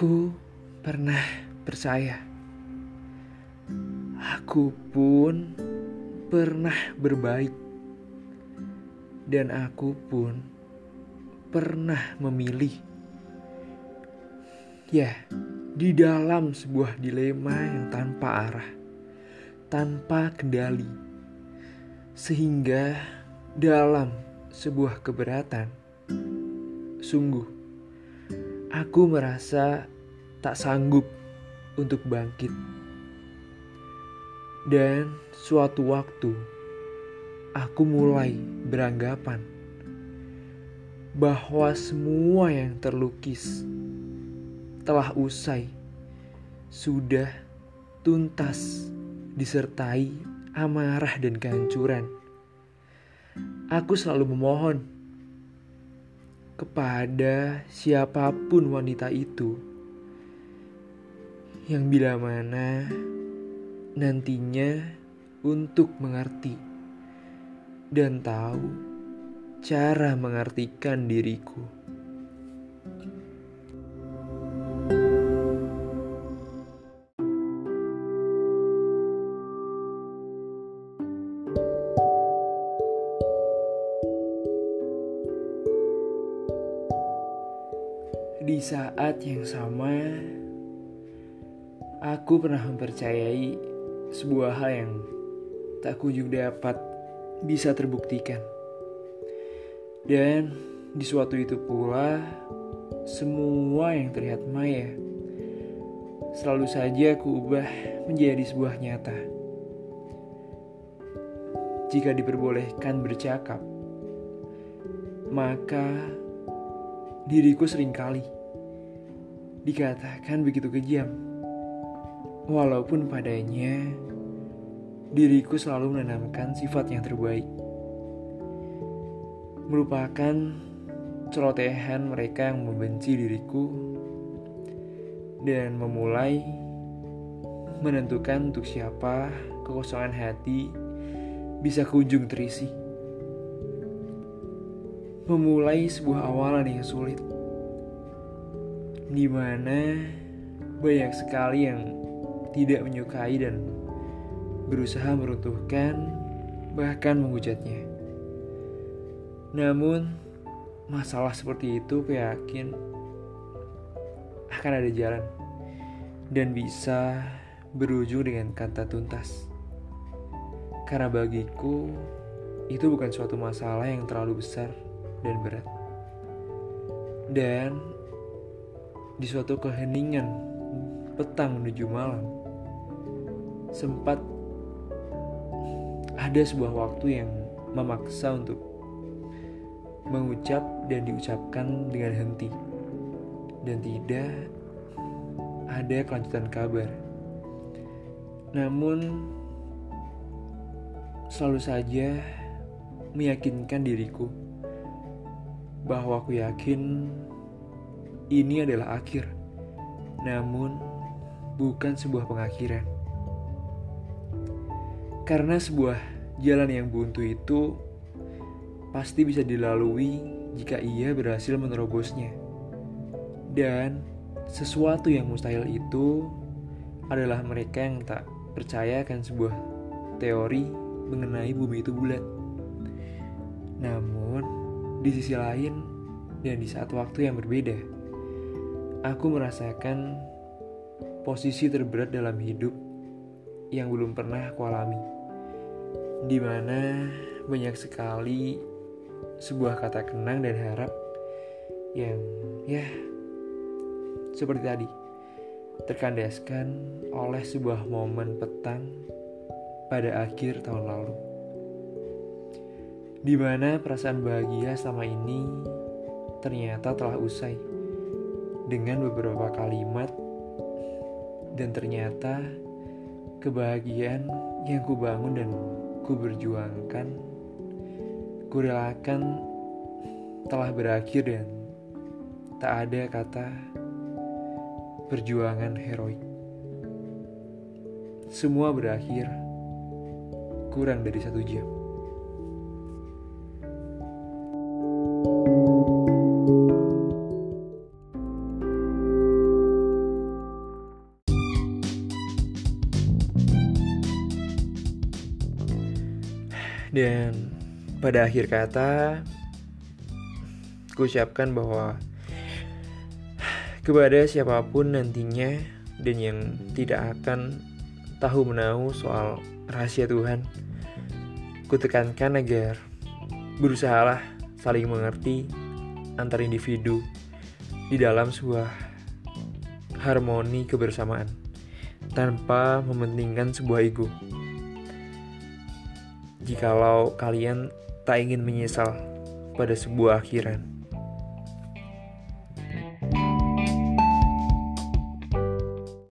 Aku pernah percaya. Aku pun pernah berbaik. Dan aku pun pernah memilih. Ya, di dalam sebuah dilema yang tanpa arah, tanpa kendali. Sehingga dalam sebuah keberatan, sungguh aku merasa tak sanggup untuk bangkit. Dan suatu waktu, aku mulai beranggapan bahwa semua yang terlukis telah usai, sudah tuntas disertai amarah dan kehancuran. Aku selalu memohon kepada siapa pun wanita itu yang bila mana nantinya untuk mengerti dan tahu cara mengartikan diriku. Di saat yang sama, aku pernah mempercayai sebuah hal yang tak kunjung dapat bisa terbuktikan. Dan di suatu itu pula, semua yang terlihat maya selalu saja aku ubah menjadi sebuah nyata. Jika diperbolehkan bercakap, maka diriku sering kali dikatakan begitu kejam. Walaupun padanya diriku selalu menanamkan sifat yang terbaik merupakan celotehan mereka yang membenci diriku dan memulai menentukan untuk siapa kekosongan hati bisa kunjung terisi. Memulai sebuah awalan yang sulit, di mana banyak sekali yang tidak menyukai dan berusaha meruntuhkan, bahkan menghujatnya. Namun, masalah seperti itu aku yakin akan ada jalan dan bisa berujung dengan kata tuntas. Karena bagiku, itu bukan suatu masalah yang terlalu besar dan berat. Dan di suatu keheningan petang menuju malam, sempat ada sebuah waktu yang memaksa untuk mengucap dan diucapkan dengan henti, dan tidak ada kelanjutan kabar. Namun, selalu saja meyakinkan diriku bahwa aku yakin ini adalah akhir, namun bukan sebuah pengakhiran. Karena sebuah jalan yang buntu itu pasti bisa dilalui jika ia berhasil menerobosnya. Dan sesuatu yang mustahil itu adalah mereka yang tak percaya akan sebuah teori mengenai bumi itu bulat. Namun, di sisi lain dan di saat waktu yang berbeda, aku merasakan posisi terberat dalam hidup yang belum pernah aku alami. Di mana banyak sekali sebuah kata kenang dan harap yang ya seperti tadi terkandaskan oleh sebuah momen petang pada akhir tahun lalu di mana perasaan bahagia selama ini ternyata telah usai dengan beberapa kalimat dan ternyata kebahagiaan yang kubangun dan kuberjuangkan kurelakan telah berakhir dan tak ada kata perjuangan heroik. Semua berakhir kurang dari satu jam. Dan pada akhir kata, ku ucapkan bahwa kepada siapa pun nantinya dan yang tidak akan tahu menahu soal rahasia Tuhan, ku tekankan agar berusahalah saling mengerti antar individu di dalam sebuah harmoni kebersamaan tanpa mementingkan sebuah ego. Jikalau kalian tak ingin menyesal pada sebuah akhiran.